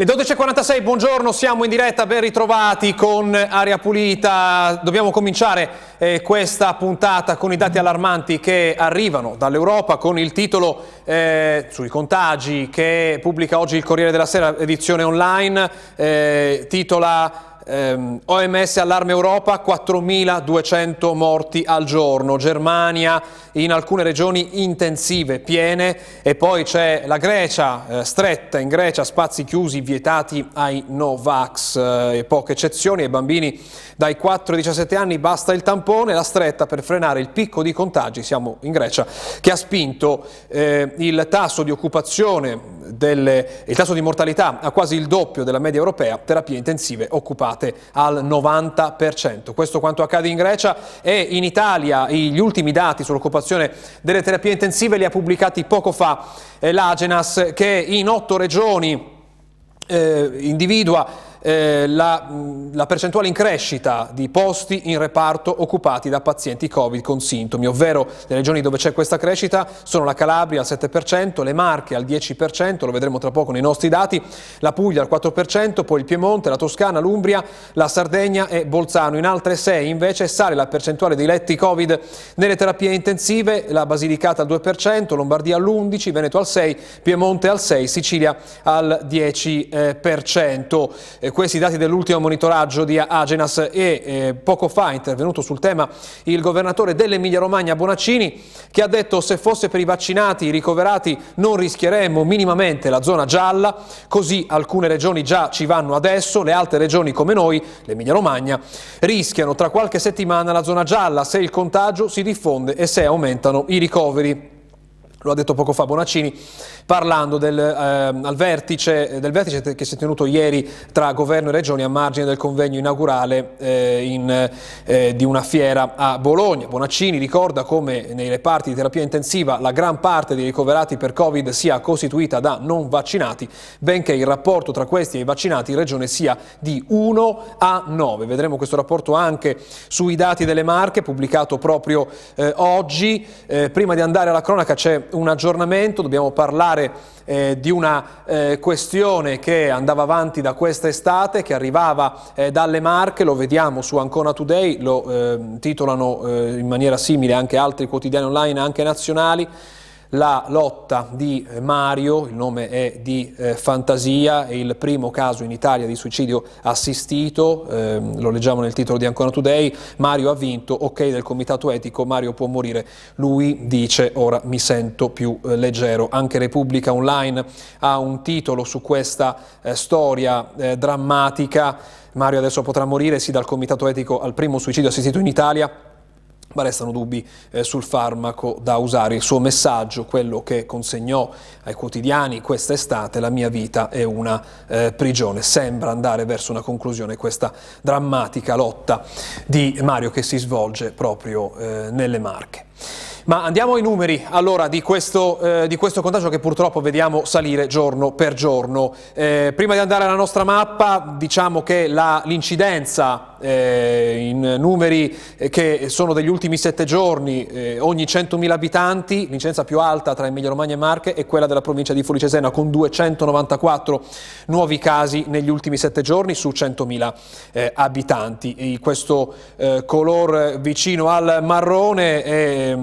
Le 12.46, buongiorno, siamo in diretta, ben ritrovati con Aria Pulita. Dobbiamo cominciare eh, questa puntata con i dati allarmanti che arrivano dall'Europa con il titolo eh, sui contagi che pubblica oggi il Corriere della Sera, edizione online, eh, titola ehm, OMS allarme Europa, 4.200 morti al giorno, Germania in alcune regioni intensive, piene. E poi c'è la Grecia, eh, stretta in Grecia, spazi chiusi, vietati ai Novax. Eh, poche eccezioni ai bambini dai 4 ai 17 anni basta il tampone, la stretta per frenare il picco di contagi, siamo in Grecia, che ha spinto eh, il tasso di occupazione, delle, il tasso di mortalità a quasi il doppio della media europea, terapie intensive occupate al 90%. Questo quanto accade in Grecia e in Italia gli ultimi dati sull'occupazione delle terapie intensive li ha pubblicati poco fa eh, l'Agenas che in otto regioni eh, individua eh, la, la, percentuale in crescita di posti in reparto occupati da pazienti Covid con sintomi, ovvero le regioni dove c'è questa crescita sono la Calabria al 7%, le Marche al 10%, lo vedremo tra poco nei nostri dati, la Puglia al 4%, poi il Piemonte, la Toscana, l'Umbria, la Sardegna e Bolzano. In altre sei invece sale la percentuale dei letti Covid nelle terapie intensive, la Basilicata al 2%, Lombardia all'11%, Veneto al 6%, Piemonte al 6%, Sicilia al 10%. Questi dati dell'ultimo monitoraggio di Agenas e eh, poco fa è intervenuto sul tema il governatore dell'Emilia Romagna Bonaccini che ha detto se fosse per i vaccinati, i ricoverati non rischieremmo minimamente la zona gialla, così alcune regioni già ci vanno adesso, le altre regioni come noi, l'Emilia Romagna, rischiano tra qualche settimana la zona gialla se il contagio si diffonde e se aumentano i ricoveri. Lo ha detto poco fa Bonaccini parlando del, eh, vertice, del, vertice, che si è tenuto ieri tra governo e regioni a margine del convegno inaugurale eh, in, eh, di una fiera a Bologna. Bonaccini ricorda come nei reparti di terapia intensiva la gran parte dei ricoverati per Covid sia costituita da non vaccinati, benché il rapporto tra questi e i vaccinati in regione sia di 1 a 9. Vedremo questo rapporto anche sui dati delle Marche pubblicato proprio eh, oggi. Eh, prima di andare alla cronaca c'è un aggiornamento, dobbiamo parlare parlare eh, di una eh, questione che andava avanti da questa estate, che arrivava eh, dalle Marche, lo vediamo su Ancona Today, lo eh, titolano eh, in maniera simile anche altri quotidiani online, anche nazionali, la lotta di Mario, il nome è di eh, Fantasia, è il primo caso in Italia di suicidio assistito, eh, lo leggiamo nel titolo di Ancora Today, Mario ha vinto, ok del comitato etico, Mario può morire, lui dice ora mi sento più eh, leggero. Anche Repubblica Online ha un titolo su questa eh, storia eh, drammatica, Mario adesso potrà morire, sì dal comitato etico al primo suicidio assistito in Italia, ma restano dubbi eh, sul farmaco da usare. Il suo messaggio, quello che consegnò ai quotidiani questa estate, la mia vita è una eh, prigione. Sembra andare verso una conclusione questa drammatica lotta di Mario che si svolge proprio eh, nelle Marche. Ma andiamo ai numeri allora di questo, eh, di questo contagio che purtroppo vediamo salire giorno per giorno. Eh, prima di andare alla nostra mappa diciamo che l'incidenza eh, in numeri eh, che sono degli ultimi sette giorni, eh, ogni 100.000 abitanti, l'incidenza più alta tra Emilia Romagna e Marche è quella della provincia di Fuori Cesena con 294 nuovi casi negli ultimi sette giorni su 100.000 eh, abitanti. E questo color vicino al marrone è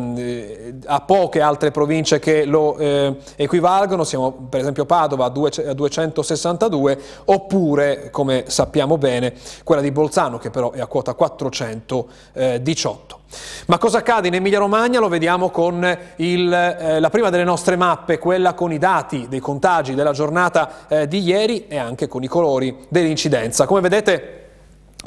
a poche altre province che lo eh, equivalgono, siamo per esempio Padova a 262 oppure come sappiamo bene quella di Bolzano che però è a quota 418. Ma cosa accade in Emilia Romagna? Lo vediamo con il, eh, la prima delle nostre mappe, quella con i dati dei contagi della giornata eh, di ieri e anche con i colori dell'incidenza. Come vedete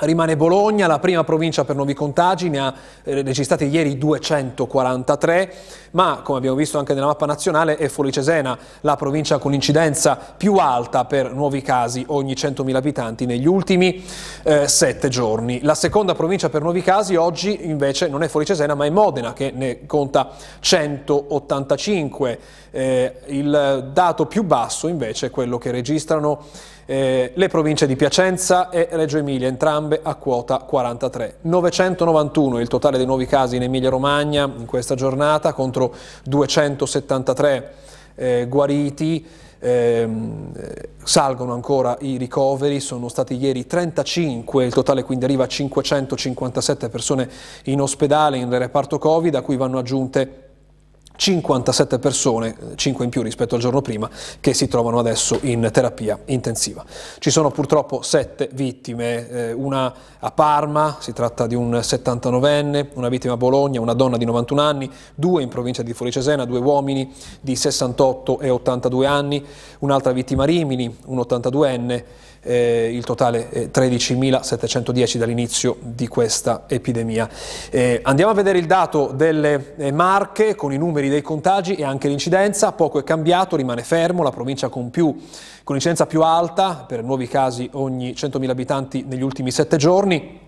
Rimane Bologna, la prima provincia per nuovi contagi, ne ha eh, registrati ieri 243, ma come abbiamo visto anche nella mappa nazionale è Folicesena, la provincia con incidenza più alta per nuovi casi ogni 100.000 abitanti negli ultimi eh, sette giorni. La seconda provincia per nuovi casi oggi invece non è Folicesena ma è Modena che ne conta 185. Eh, il dato più basso invece è quello che registrano eh, le province di Piacenza e Reggio Emilia, entrambe a quota 43. 991 il totale dei nuovi casi in Emilia Romagna in questa giornata contro 273 eh, guariti, ehm, salgono ancora i ricoveri, sono stati ieri 35, il totale quindi arriva a 557 persone in ospedale in reparto Covid, a cui vanno aggiunte 57 persone, 5 in più rispetto al giorno prima, che si trovano adesso in terapia intensiva. Ci sono purtroppo 7 vittime, eh, una a Parma, si tratta di un 79enne, una vittima a Bologna, una donna di 91 anni, due in provincia di Fuori Cesena, due uomini di 68 e 82 anni, un'altra vittima a Rimini, un 82enne, eh, il totale è 13.710 dall'inizio di questa epidemia. Eh, andiamo a vedere il dato delle eh, Marche con i numeri dei contagi e anche l'incidenza, poco è cambiato, rimane fermo, la provincia con più con incidenza più alta per nuovi casi ogni 100.000 abitanti negli ultimi sette giorni.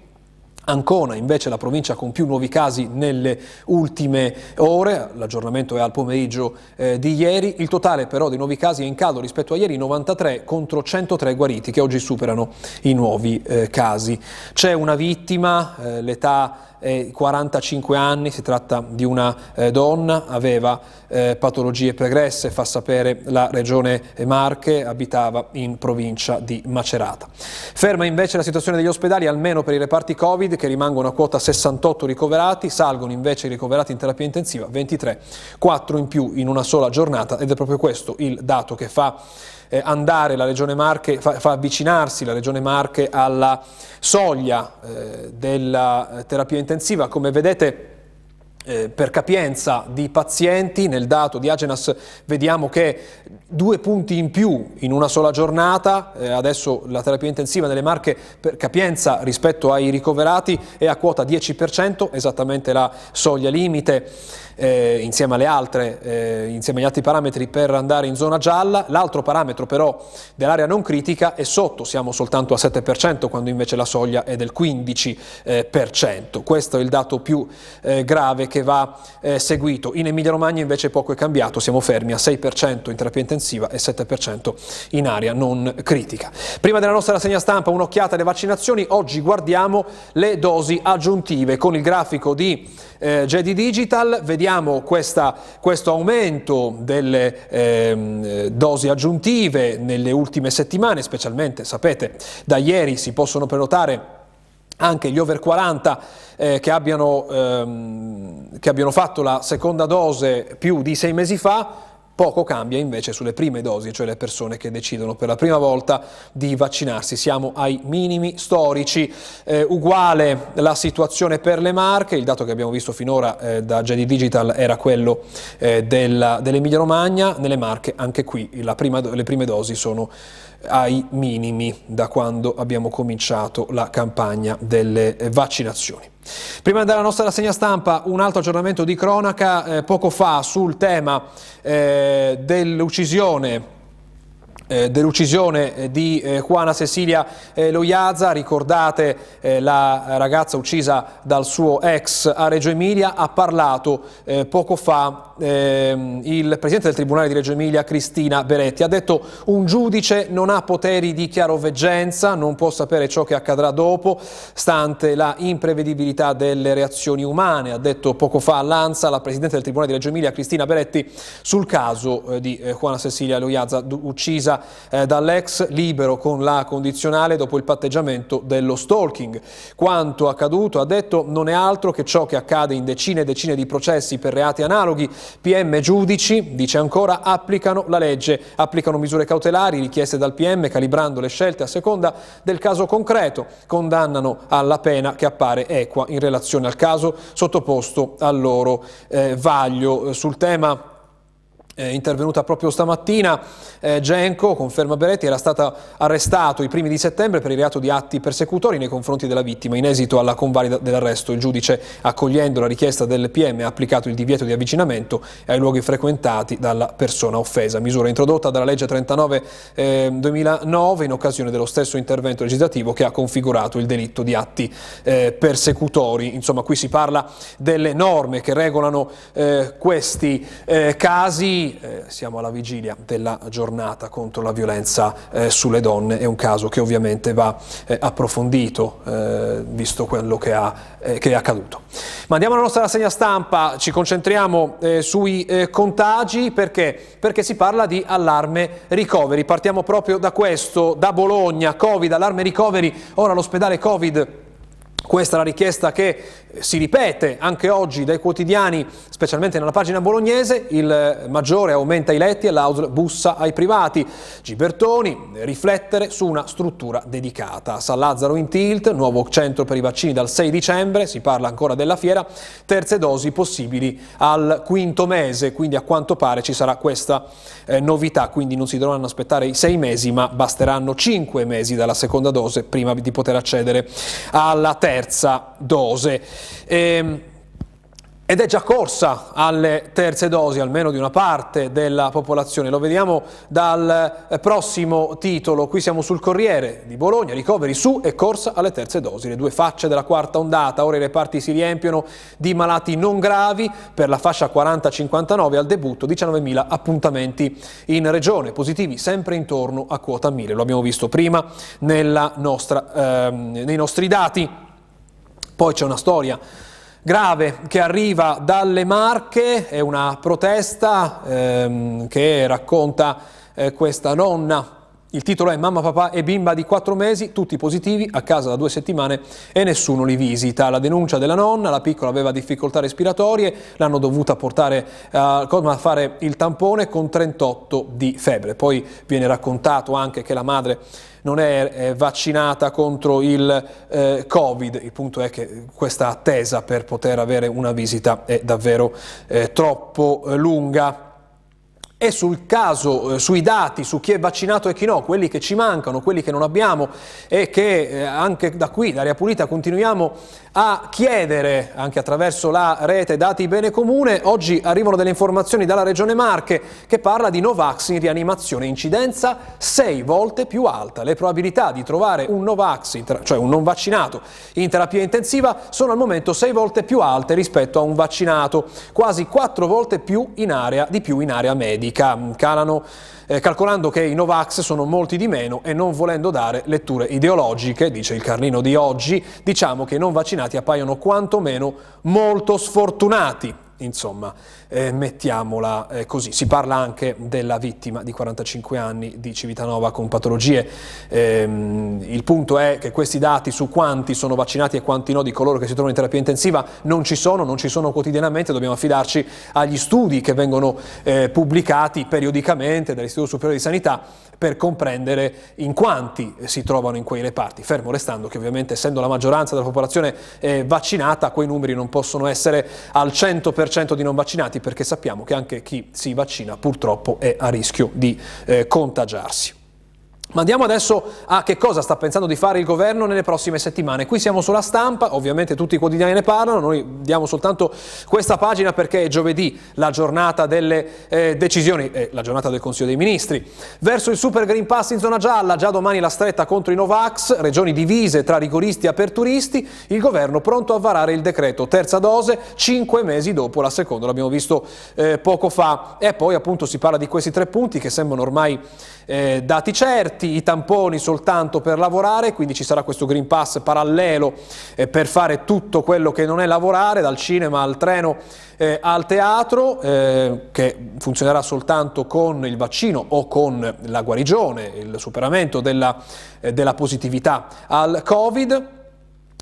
Ancona invece la provincia con più nuovi casi nelle ultime ore, l'aggiornamento è al pomeriggio eh, di ieri, il totale però dei nuovi casi è in calo rispetto a ieri 93 contro 103 guariti che oggi superano i nuovi eh, casi. C'è una vittima, eh, l'età eh, 45 anni, si tratta di una eh, donna, aveva eh, patologie pregresse, fa sapere la regione Marche, abitava in provincia di Macerata. Ferma invece la situazione degli ospedali, almeno per i reparti Covid, che rimangono a quota 68 ricoverati, salgono invece i ricoverati in terapia intensiva, 23, 4 in più in una sola giornata ed è proprio questo il dato che fa eh, andare la Regione Marche, fa, fa, avvicinarsi la Regione Marche alla soglia eh, della eh, terapia intensiva. Come vedete eh, per capienza di pazienti, nel dato di Agenas vediamo che due punti in più in una sola giornata, eh, adesso la terapia intensiva nelle Marche per capienza rispetto ai ricoverati è a quota 10%, esattamente la soglia limite eh, insieme alle altre, eh, insieme agli altri parametri per andare in zona gialla, l'altro parametro però dell'area non critica è sotto, siamo soltanto a 7% quando invece la soglia è del 15%. Questo è il dato più eh, grave che va eh, seguito. In Emilia Romagna invece poco è cambiato, siamo fermi a 6% in terapia intensiva e 7% in area non critica. Prima della nostra rassegna stampa un'occhiata alle vaccinazioni, oggi guardiamo le dosi aggiuntive con il grafico di eh, JD Digital, vediamo vediamo questa, questo aumento delle eh, dosi aggiuntive nelle ultime settimane, specialmente, sapete, da ieri si possono prenotare anche gli over 40 eh, che, abbiano, ehm, che abbiano fatto la seconda dose più di sei mesi fa, Poco cambia invece sulle prime dosi, cioè le persone che decidono per la prima volta di vaccinarsi. Siamo ai minimi storici. Eh, uguale la situazione per le marche, il dato che abbiamo visto finora eh, da JD Digital era quello eh, dell'Emilia Romagna, nelle marche anche qui prima, le prime dosi sono ai minimi da quando abbiamo cominciato la campagna delle vaccinazioni. Prima alla nostra rassegna stampa, un altro aggiornamento di cronaca, eh, poco fa sul tema eh, dell'uccisione eh, dell'uccisione eh, di eh, Juana Cecilia Loiazza, ricordate la ragazza uccisa dal suo ex a Reggio Emilia, ha parlato poco fa ehm, il Presidente del Tribunale di Reggio Emilia, Cristina Beretti, ha detto un giudice non ha poteri di chiaroveggenza, non può sapere ciò che accadrà dopo, stante la imprevedibilità delle reazioni umane, ha detto poco fa all'Anza la Presidente del Tribunale di Reggio Emilia, Cristina Beretti, sul caso di Juana Cecilia Loiazza uccisa eh, dall'ex libero con la condizionale dopo il patteggiamento dello stalking. Quanto accaduto, ha detto, non è altro che ciò che accade in decine e decine di processi per reati analoghi. PM giudici, dice ancora, applicano la legge, applicano misure cautelari richieste dal PM calibrando le scelte a seconda del caso concreto, condannano alla pena che appare equa in relazione al caso sottoposto al loro eh, vaglio. Sul tema eh, intervenuta proprio stamattina, eh, Genco, conferma Beretti, era stato arrestato i primi di settembre per il reato di atti persecutori nei confronti della vittima. In esito alla convalida dell'arresto, il giudice, accogliendo la richiesta del PM, ha applicato il divieto di avvicinamento ai luoghi frequentati dalla persona offesa, misura introdotta dalla legge 39 eh, 2009 in occasione dello stesso intervento legislativo che ha configurato il delitto di atti eh, persecutori. Insomma, qui si parla delle norme che regolano eh, questi eh, casi eh, siamo alla vigilia della giornata contro la violenza eh, sulle donne, è un caso che ovviamente va eh, approfondito eh, visto quello che, ha, eh, che, è accaduto. Ma andiamo alla nostra rassegna stampa, ci concentriamo eh, sui contagi. Perché? perché si parla di allarme ricoveri, partiamo proprio da questo, da Bologna, Covid, allarme ricoveri, ora l'ospedale Covid questa è la richiesta che si ripete anche oggi dai quotidiani, specialmente nella pagina bolognese, il maggiore aumenta i letti e l'AUSL bussa ai privati. Gibertoni, riflettere su una struttura dedicata. San Lazzaro in tilt, nuovo centro per i vaccini dal 6 dicembre, si parla ancora della fiera, terze dosi possibili al quinto mese, quindi a quanto pare ci sarà questa eh, novità, quindi non si dovranno aspettare i sei mesi, ma basteranno cinque mesi dalla seconda dose prima di poter accedere alla terza dose. E, ed è già corsa alle terze dosi, almeno di una parte della popolazione. Lo vediamo dal eh, prossimo titolo. Qui siamo sul Corriere di Bologna, ricoveri su e corsa alle terze dosi. Le due facce della quarta ondata. Ora i reparti si riempiono di malati non gravi. Per la fascia 40-59 al debutto 19.000 appuntamenti in regione. Positivi sempre intorno a quota 1.000. Lo abbiamo visto prima nostra, ehm, nei nostri dati. Poi c'è una storia grave che arriva dalle Marche, è una protesta ehm, che racconta eh, questa nonna. Il titolo è Mamma, papà e bimba di quattro mesi, tutti positivi, a casa da due settimane e nessuno li visita. La denuncia della nonna, la piccola aveva difficoltà respiratorie, l'hanno dovuta portare a fare il tampone con 38 di febbre. Poi viene raccontato anche che la madre non è vaccinata contro il eh, Covid, il punto è che questa attesa per poter avere una visita è davvero eh, troppo eh, lunga. E sul caso, eh, sui dati, su chi è vaccinato e chi no, quelli che ci mancano, quelli che non abbiamo e che eh, anche da qui, da Pulita, continuiamo a chiedere, anche attraverso la rete Dati Bene Comune, oggi arrivano delle informazioni dalla Regione Marche che parla di Novax in rianimazione, incidenza sei volte più alta. Le probabilità di trovare un Novax, cioè un non vaccinato, in terapia intensiva sono al momento sei volte più alte rispetto a un vaccinato, quasi quattro volte più in area, di più in area medica medica. Calano, eh, calcolando che i Novax sono molti di meno e non volendo dare letture ideologiche, dice il Carlino di oggi, diciamo che i non vaccinati appaiono quantomeno molto sfortunati insomma, eh, mettiamola eh, così. Si parla anche della vittima di 45 anni di Civitanova con patologie. Ehm, il punto è che questi dati su quanti sono vaccinati e quanti no di coloro che si trovano in terapia intensiva non ci sono, non ci sono quotidianamente, dobbiamo affidarci agli studi che vengono eh, pubblicati periodicamente dall'Istituto Superiore di Sanità per comprendere in quanti si trovano in quei reparti, fermo restando che ovviamente essendo la maggioranza della popolazione eh, vaccinata quei numeri non possono essere al 100% di non vaccinati perché sappiamo che anche chi si vaccina purtroppo è a rischio di eh, contagiarsi. Ma andiamo adesso a che cosa sta pensando di fare il governo nelle prossime settimane. Qui siamo sulla stampa, ovviamente tutti i quotidiani ne parlano, noi diamo soltanto questa pagina perché è giovedì la giornata delle eh, decisioni, eh, la giornata del Consiglio dei Ministri. Verso il Super Green Pass in zona gialla, già domani la stretta contro i Novax, regioni divise tra rigoristi e aperturisti, il governo pronto a varare il decreto terza dose cinque mesi dopo la seconda, l'abbiamo visto eh, poco fa. E poi appunto si parla di questi tre punti che sembrano ormai eh, dati certi, i tamponi soltanto per lavorare, quindi ci sarà questo Green Pass parallelo eh, per fare tutto quello che non è lavorare, dal cinema al treno eh, al teatro, eh, che funzionerà soltanto con il vaccino o con la guarigione, il superamento della, eh, della positività al Covid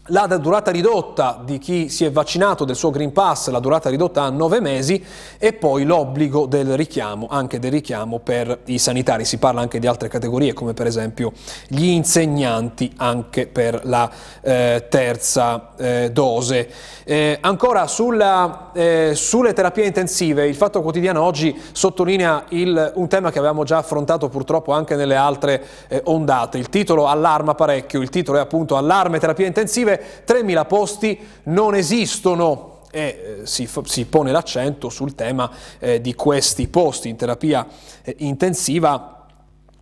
la durata ridotta di chi si è vaccinato del suo Green Pass, la durata ridotta a nove mesi e poi l'obbligo del richiamo, anche del richiamo per i sanitari. Si parla anche di altre categorie come per esempio gli insegnanti anche per la eh, terza eh, dose. Eh, ancora sulla, eh, sulle terapie intensive, il Fatto Quotidiano oggi sottolinea il, un tema che avevamo già affrontato purtroppo anche nelle altre eh, ondate. Il titolo allarma parecchio, il titolo è appunto Allarme terapie intensive 3.000 posti non esistono e eh, si, si, pone l'accento sul tema eh, di questi posti in terapia eh, intensiva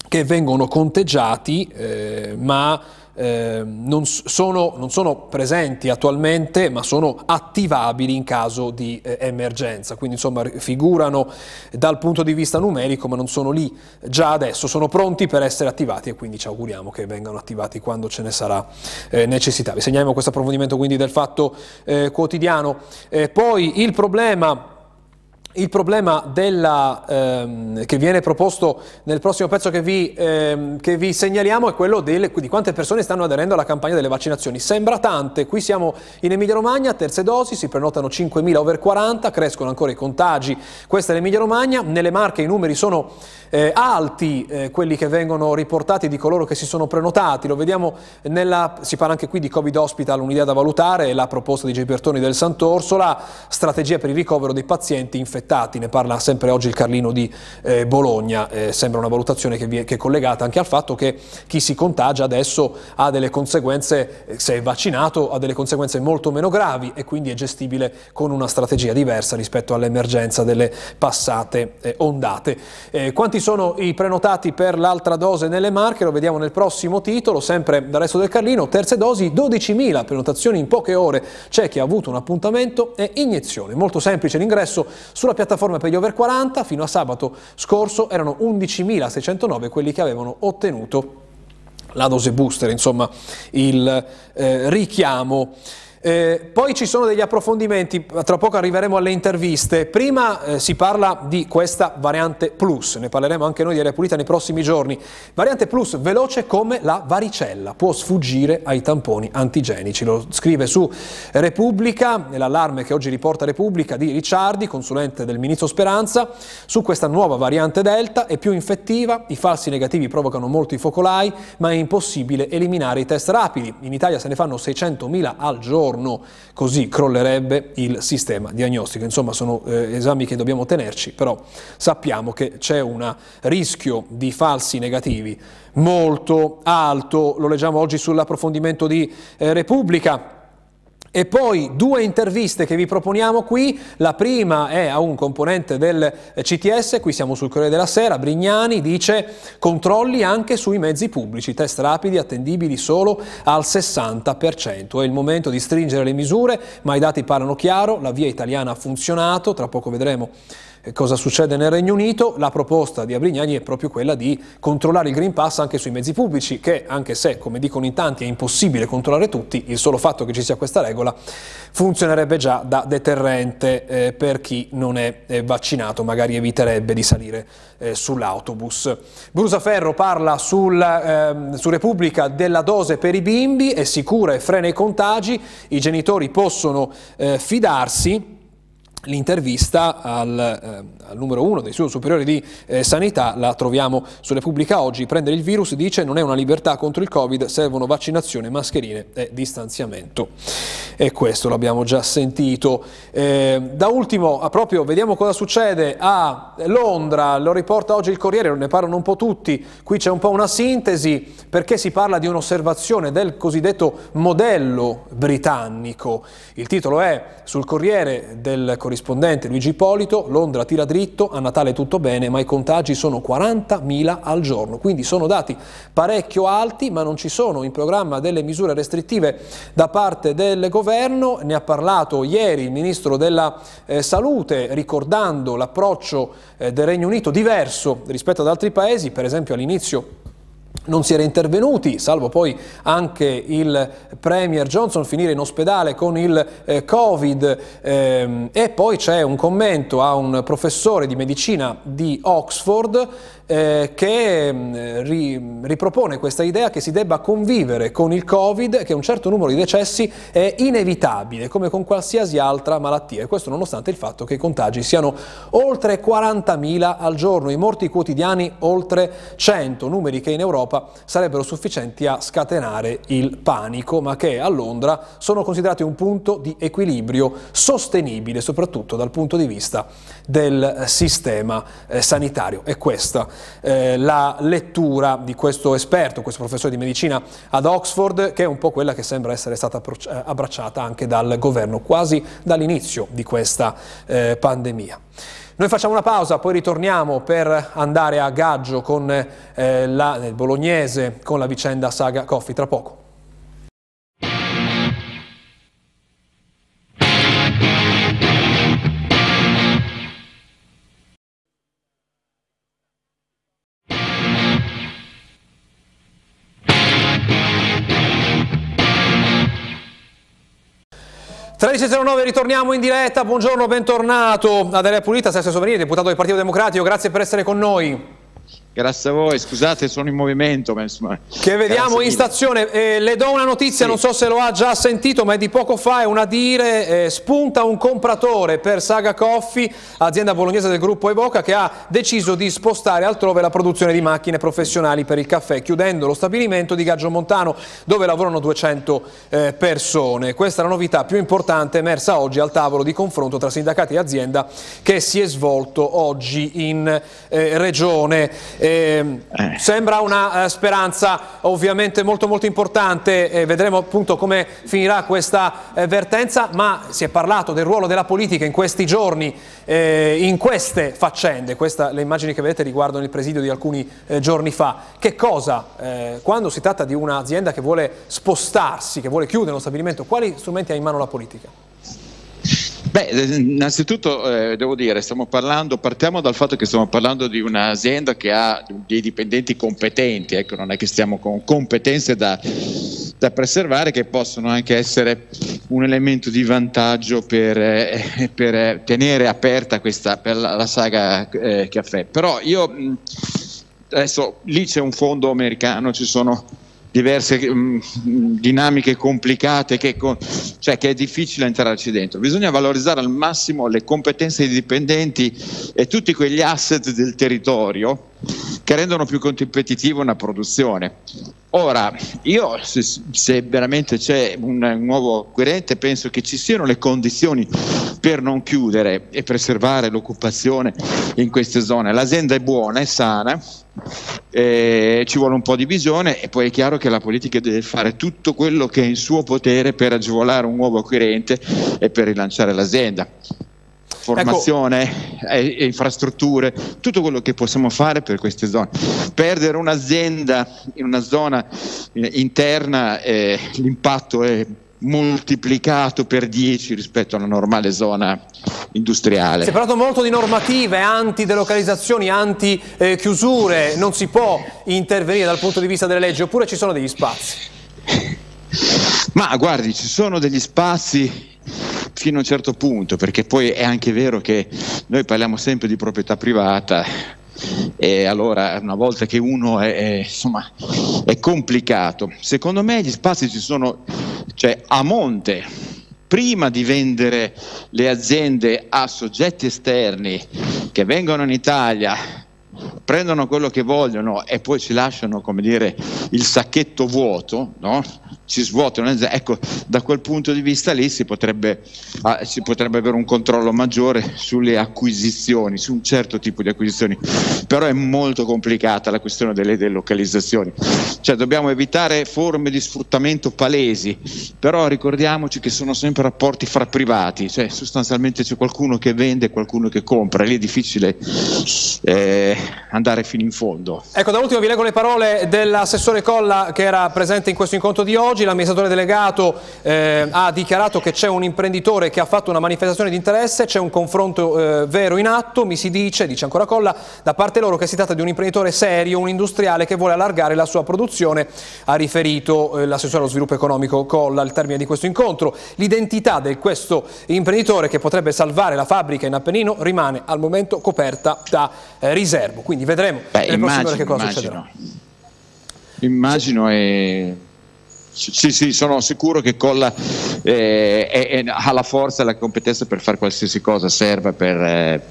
che vengono conteggiati eh, ma eh, non, sono, non, sono, presenti attualmente ma sono attivabili in caso di eh, emergenza, quindi insomma figurano dal punto di vista numerico ma non sono lì già adesso, sono pronti per essere attivati e quindi ci auguriamo che vengano attivati quando ce ne sarà eh, necessità. Vi segnaliamo questo approfondimento quindi del fatto eh, quotidiano. Eh, poi il problema il problema della, ehm, che viene proposto nel prossimo pezzo che vi, ehm, che vi segnaliamo è quello delle, di quante persone stanno aderendo alla campagna delle vaccinazioni. Sembra tante, qui siamo in Emilia Romagna, terze dosi, si prenotano 5.000 over 40, crescono ancora i contagi, questa è l'Emilia Romagna, nelle Marche i numeri sono eh, alti, eh, quelli che vengono riportati di coloro che si sono prenotati, lo vediamo nella, si parla anche qui di Covid Hospital, un'idea da valutare, la proposta di Gibertoni del Sant'Orsola, strategia per il ricovero dei pazienti infettati ne parla sempre oggi il Carlino di eh, Bologna, eh, sembra una valutazione che, è, che, è, collegata anche al fatto che chi si contagia adesso ha delle conseguenze, eh, se è vaccinato, ha delle conseguenze molto meno gravi e quindi è gestibile con una strategia diversa rispetto all'emergenza delle passate eh, ondate. Quanti sono i prenotati per l'altra dose nelle Marche? Lo vediamo nel prossimo titolo, sempre dal resto del Carlino, terze dosi, 12.000 prenotazioni in poche ore, c'è chi ha avuto un appuntamento e iniezione. Molto semplice l'ingresso sulla piattaforma per gli over 40 fino a sabato scorso erano 11.609 quelli che avevano ottenuto la dose booster, insomma il eh, richiamo. Eh, poi ci sono degli approfondimenti, tra poco arriveremo alle interviste. Prima eh, si parla di questa variante plus, ne parleremo anche noi di Aria Pulita nei prossimi giorni. Variante plus veloce come la varicella, può sfuggire ai tamponi antigenici. Lo scrive su Repubblica, nell'allarme che oggi riporta Repubblica di Ricciardi, consulente del ministro Speranza, su questa nuova variante Delta è più infettiva, i falsi negativi provocano molti focolai, ma è impossibile eliminare i test rapidi. In Italia se ne fanno 600.000 al giorno giorno, così crollerebbe il sistema diagnostico. Insomma, sono eh, esami che dobbiamo tenerci, però sappiamo che c'è un rischio di falsi negativi molto alto, lo leggiamo oggi sull'approfondimento di eh, Repubblica. E poi due interviste che vi proponiamo qui, la prima è a un componente del CTS, qui siamo sul Corriere della Sera, Brignani dice controlli anche sui mezzi pubblici, test rapidi attendibili solo al 60%, è il momento di stringere le misure, ma i dati parlano chiaro, la via italiana ha funzionato, tra poco vedremo cosa succede nel Regno Unito, la proposta di Abrignani è proprio quella di controllare il Green Pass anche sui mezzi pubblici, che anche se, come dicono in tanti, è impossibile controllare tutti, il solo fatto che ci sia questa regola funzionerebbe già da deterrente eh, per chi non è eh, vaccinato, magari eviterebbe di salire eh, sull'autobus. Brusaferro parla sul, ehm, su Repubblica della dose per i bimbi, è sicura e frena i contagi, i genitori possono eh, fidarsi L'intervista al, eh, al, numero uno dei suoi superiori di eh, sanità la troviamo su Repubblica oggi. Prendere il virus dice non è una libertà contro il Covid, servono vaccinazione, mascherine e distanziamento. E questo l'abbiamo già sentito. Eh, da ultimo, proprio vediamo cosa succede a Londra, lo riporta oggi il Corriere, ne parlano un po' tutti. Qui c'è un po' una sintesi perché si parla di un'osservazione del cosiddetto modello britannico. Il titolo è sul Corriere del Corriere corrispondente Luigi Ippolito, Londra tira dritto, a Natale tutto bene, ma i contagi sono 40.000 al giorno, quindi sono dati parecchio alti, ma non ci sono in programma delle misure restrittive da parte del governo, ne ha parlato ieri il Ministro della eh, Salute ricordando l'approccio eh, del Regno Unito diverso rispetto ad altri paesi, per esempio all'inizio non si era intervenuti, salvo poi anche il Premier Johnson finire in ospedale con il eh, Covid. Ehm, e poi c'è un commento a un professore di medicina di Oxford eh, che eh, ri, ripropone questa idea che si debba convivere con il Covid, che un certo numero di decessi è inevitabile, come con qualsiasi altra malattia, e questo nonostante il fatto che i contagi siano oltre 40.000 al giorno, i morti quotidiani oltre 100, numeri che in Europa sarebbero sufficienti a scatenare il panico, ma che a Londra sono considerati un punto di equilibrio sostenibile, soprattutto dal punto di vista del sistema eh, sanitario. E questa eh, la lettura di questo esperto, questo professore di medicina ad Oxford, che è un po' quella che sembra essere stata eh, abbracciata anche dal governo quasi dall'inizio di questa eh, pandemia. Noi facciamo una pausa, poi ritorniamo per andare a gaggio con eh, la, il bolognese, con la vicenda Saga Coffee tra poco. 13.09, ritorniamo in diretta. Buongiorno, bentornato ad Area Pulita, Sergio Soverini, deputato del Partito Democratico. Grazie per essere con noi. Grazie a voi, scusate sono in movimento. Ma insomma, che vediamo in stazione. Eh, le do una notizia, sì. non so se lo ha già sentito, ma è di poco fa, è una dire, eh, spunta un compratore per Saga Coffee, azienda bolognese del gruppo Evoca, che ha deciso di spostare altrove la produzione di macchine professionali per il caffè, chiudendo lo stabilimento di Gaggio Montano, dove lavorano 200 eh, persone. Questa è la novità più importante emersa oggi al tavolo di confronto tra sindacati e azienda che si è svolto oggi in eh, regione. Eh, eh. Sembra una eh, speranza ovviamente molto molto importante, eh, vedremo appunto come finirà questa eh, vertenza, ma si è parlato del ruolo della politica in questi giorni, eh, in queste faccende, Questa, le immagini che vedete riguardano il presidio di alcuni giorni fa. Che cosa, quando si tratta di un'azienda che vuole spostarsi, che vuole chiudere uno stabilimento, quali strumenti ha in mano la politica? Beh, eh, innanzitutto eh, devo dire, parlando, partiamo dal fatto che stiamo parlando di un'azienda che ha dei dipendenti competenti, ecco, non è che stiamo con competenze da, da preservare che possono anche essere un elemento di vantaggio per, eh, per tenere aperta questa, per la, la saga eh, caffè. Però io adesso lì c'è un fondo americano, ci sono diverse mh, mm, dinamiche complicate che, cioè, che, è difficile entrarci dentro. Bisogna valorizzare al massimo le competenze dei dipendenti e tutti quegli asset del territorio che rendono più competitiva una produzione. Ora, io se, se veramente c'è un, un nuovo acquirente penso che ci siano le condizioni per non chiudere e preservare l'occupazione in queste zone. L'azienda è buona, è sana, eh, ci vuole un po' di visione e poi è chiaro che la politica deve fare tutto quello che è in suo potere per agevolare un nuovo acquirente e per rilanciare l'azienda formazione ecco. e, e, infrastrutture, tutto quello che possiamo fare per queste zone. Perdere un'azienda in una zona eh, interna, eh, l'impatto è moltiplicato per 10 rispetto alla normale zona industriale. Si è parlato molto di normative, anti-delocalizzazioni, anti-chiusure, non si può intervenire dal punto di vista delle leggi, oppure ci sono degli spazi? Ma guardi, ci sono degli spazi fino a un certo punto, perché poi è anche vero che noi parliamo sempre di proprietà privata e allora una volta che uno è, è, insomma, è complicato. Secondo me gli spazi ci sono, cioè a monte, prima di vendere le aziende a soggetti esterni che vengono in Italia prendono quello che vogliono e poi ci lasciano come dire il sacchetto vuoto no? ci svuotano, ecco da quel punto di vista lì si potrebbe, ah, si potrebbe, avere un controllo maggiore sulle acquisizioni, su un certo tipo di acquisizioni, però è molto complicata la questione delle delocalizzazioni, cioè dobbiamo evitare forme di sfruttamento palesi, però ricordiamoci che sono sempre rapporti fra privati, cioè sostanzialmente c'è qualcuno che vende e qualcuno che compra, lì è difficile eh, andare fino in fondo. Ecco, da ultimo vi leggo le parole dell'assessore Colla che era presente in questo incontro di oggi l'amministratore delegato eh, ha dichiarato che c'è un imprenditore che ha fatto una manifestazione di interesse, c'è un confronto eh, vero in atto, mi si dice, dice ancora Colla, da parte loro che si tratta di un imprenditore serio, un industriale che vuole allargare la sua produzione, ha riferito eh, l'assessore allo sviluppo economico Colla al termine di questo incontro. L'identità di questo imprenditore che potrebbe salvare la fabbrica in Appennino rimane al momento coperta da eh, riservo, quindi vedremo Beh, ore che cosa immagino. succederà. Immagino e sì, sì, sono sicuro che Colla eh, è, è, ha la forza e la competenza per fare qualsiasi cosa serva per, eh,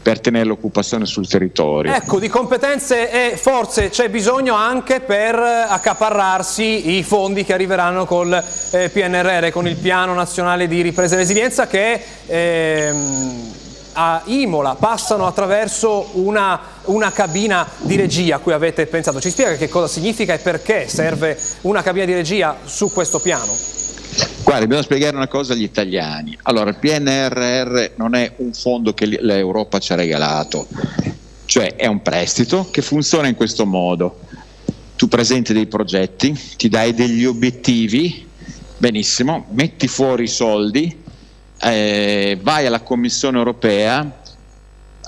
per tenere l'occupazione sul territorio. Ecco, di competenze e forze c'è bisogno anche per accaparrarsi i fondi che arriveranno col eh, PNRR, con il Piano Nazionale di Ripresa e Resilienza che... Ehm, a Imola passano attraverso una, una, cabina di regia a cui avete pensato. Ci spiega che cosa significa e perché serve una cabina di regia su questo piano? Guarda, dobbiamo spiegare una cosa agli italiani. Allora, il PNRR non è un fondo che l'Europa ci ha regalato, cioè è un prestito che funziona in questo modo. Tu presenti dei progetti, ti dai degli obiettivi, benissimo, metti fuori i soldi, eh, vai alla Commissione europea,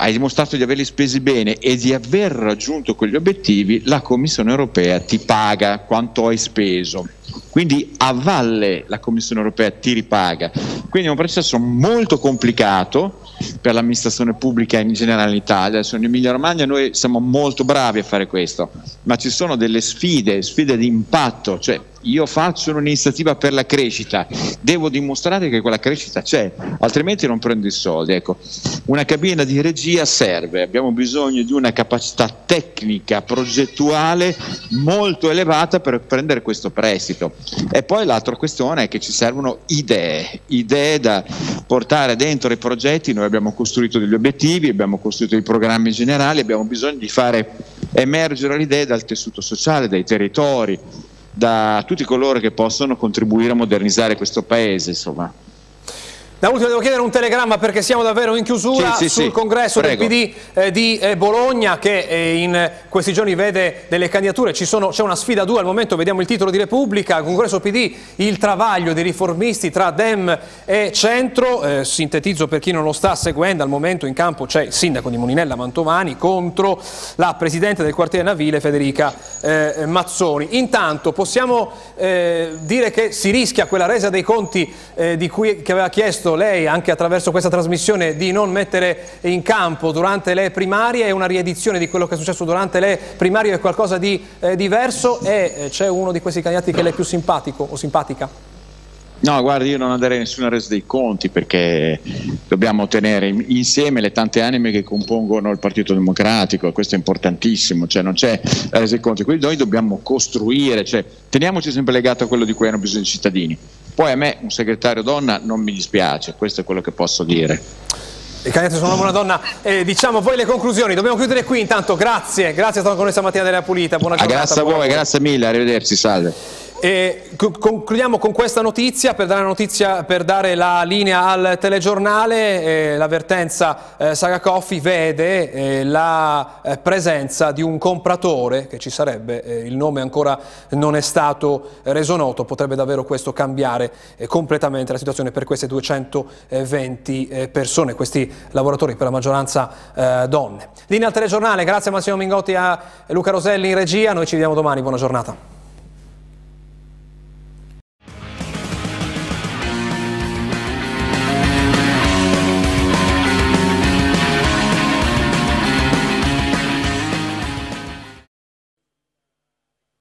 hai dimostrato di averli spesi bene e di aver raggiunto quegli obiettivi, la Commissione europea ti paga quanto hai speso. quindi a valle la Commissione europea ti ripaga. Quindi è un processo molto complicato per l'amministrazione pubblica in generale in Italia. Adesso in Emilia Romagna noi siamo molto bravi a fare questo, ma ci sono delle sfide, sfide di impatto, cioè io faccio un'iniziativa per la crescita, devo dimostrare che quella crescita c'è, altrimenti non prendo i soldi. Ecco, una cabina di regia serve, abbiamo bisogno di una capacità tecnica, progettuale molto elevata per prendere questo prestito. E poi l'altra questione è che ci servono idee, idee da portare dentro i progetti, noi abbiamo costruito degli obiettivi, abbiamo costruito dei programmi generali, abbiamo bisogno di fare emergere le idee dal tessuto sociale, dai territori, da tutti coloro che possono contribuire a modernizzare questo paese. Insomma. Da ultimo devo chiedere un telegramma perché siamo davvero in chiusura sì, sì, sul sì. congresso Prego. del PD eh, di eh, Bologna che eh, in questi giorni vede delle candidature, c'è una sfida due al momento, vediamo il titolo di Repubblica, congresso PD, il travaglio dei riformisti tra Dem e Centro, eh, sintetizzo per chi non lo sta seguendo, al momento in campo c'è il sindaco di Moninella Mantovani contro la presidente del quartiere Navile Federica eh, Mazzoni. Intanto possiamo eh, dire che si rischia quella resa dei conti di cui che aveva chiesto chiesto lei anche attraverso questa trasmissione di non mettere in campo durante le primarie è una riedizione di quello che è successo durante le primarie è qualcosa di eh, diverso e eh, c'è uno di questi candidati che le è più simpatico o simpatica? No, guardi, io non andrei a nessuna resa dei conti perché dobbiamo tenere insieme le tante anime che compongono il Partito Democratico, questo è importantissimo, cioè non c'è resa dei conti, quindi noi dobbiamo costruire, cioè, teniamoci sempre legato a quello di cui hanno bisogno i cittadini. Poi a me un segretario donna non mi dispiace, questo è quello che posso dire. I candidati sono una buona donna. Eh, diciamo voi le conclusioni. Dobbiamo chiudere qui intanto. Grazie, grazie, sono con noi stamattina della Pulita. Buona giornata. grazie a voi, grazie mille, arrivederci, salve. E concludiamo con questa notizia per dare, notizia, per dare la linea al telegiornale. Eh, L'avvertenza eh, Saga Coffee vede eh, la eh, presenza di un compratore che ci sarebbe, eh, il nome ancora non è stato reso noto, potrebbe davvero questo cambiare eh, completamente la situazione per queste 220 persone, questi lavoratori per la maggioranza donne. Linea al telegiornale, grazie a Massimo Mingotti e a Luca Roselli in regia, noi ci vediamo domani, buona giornata.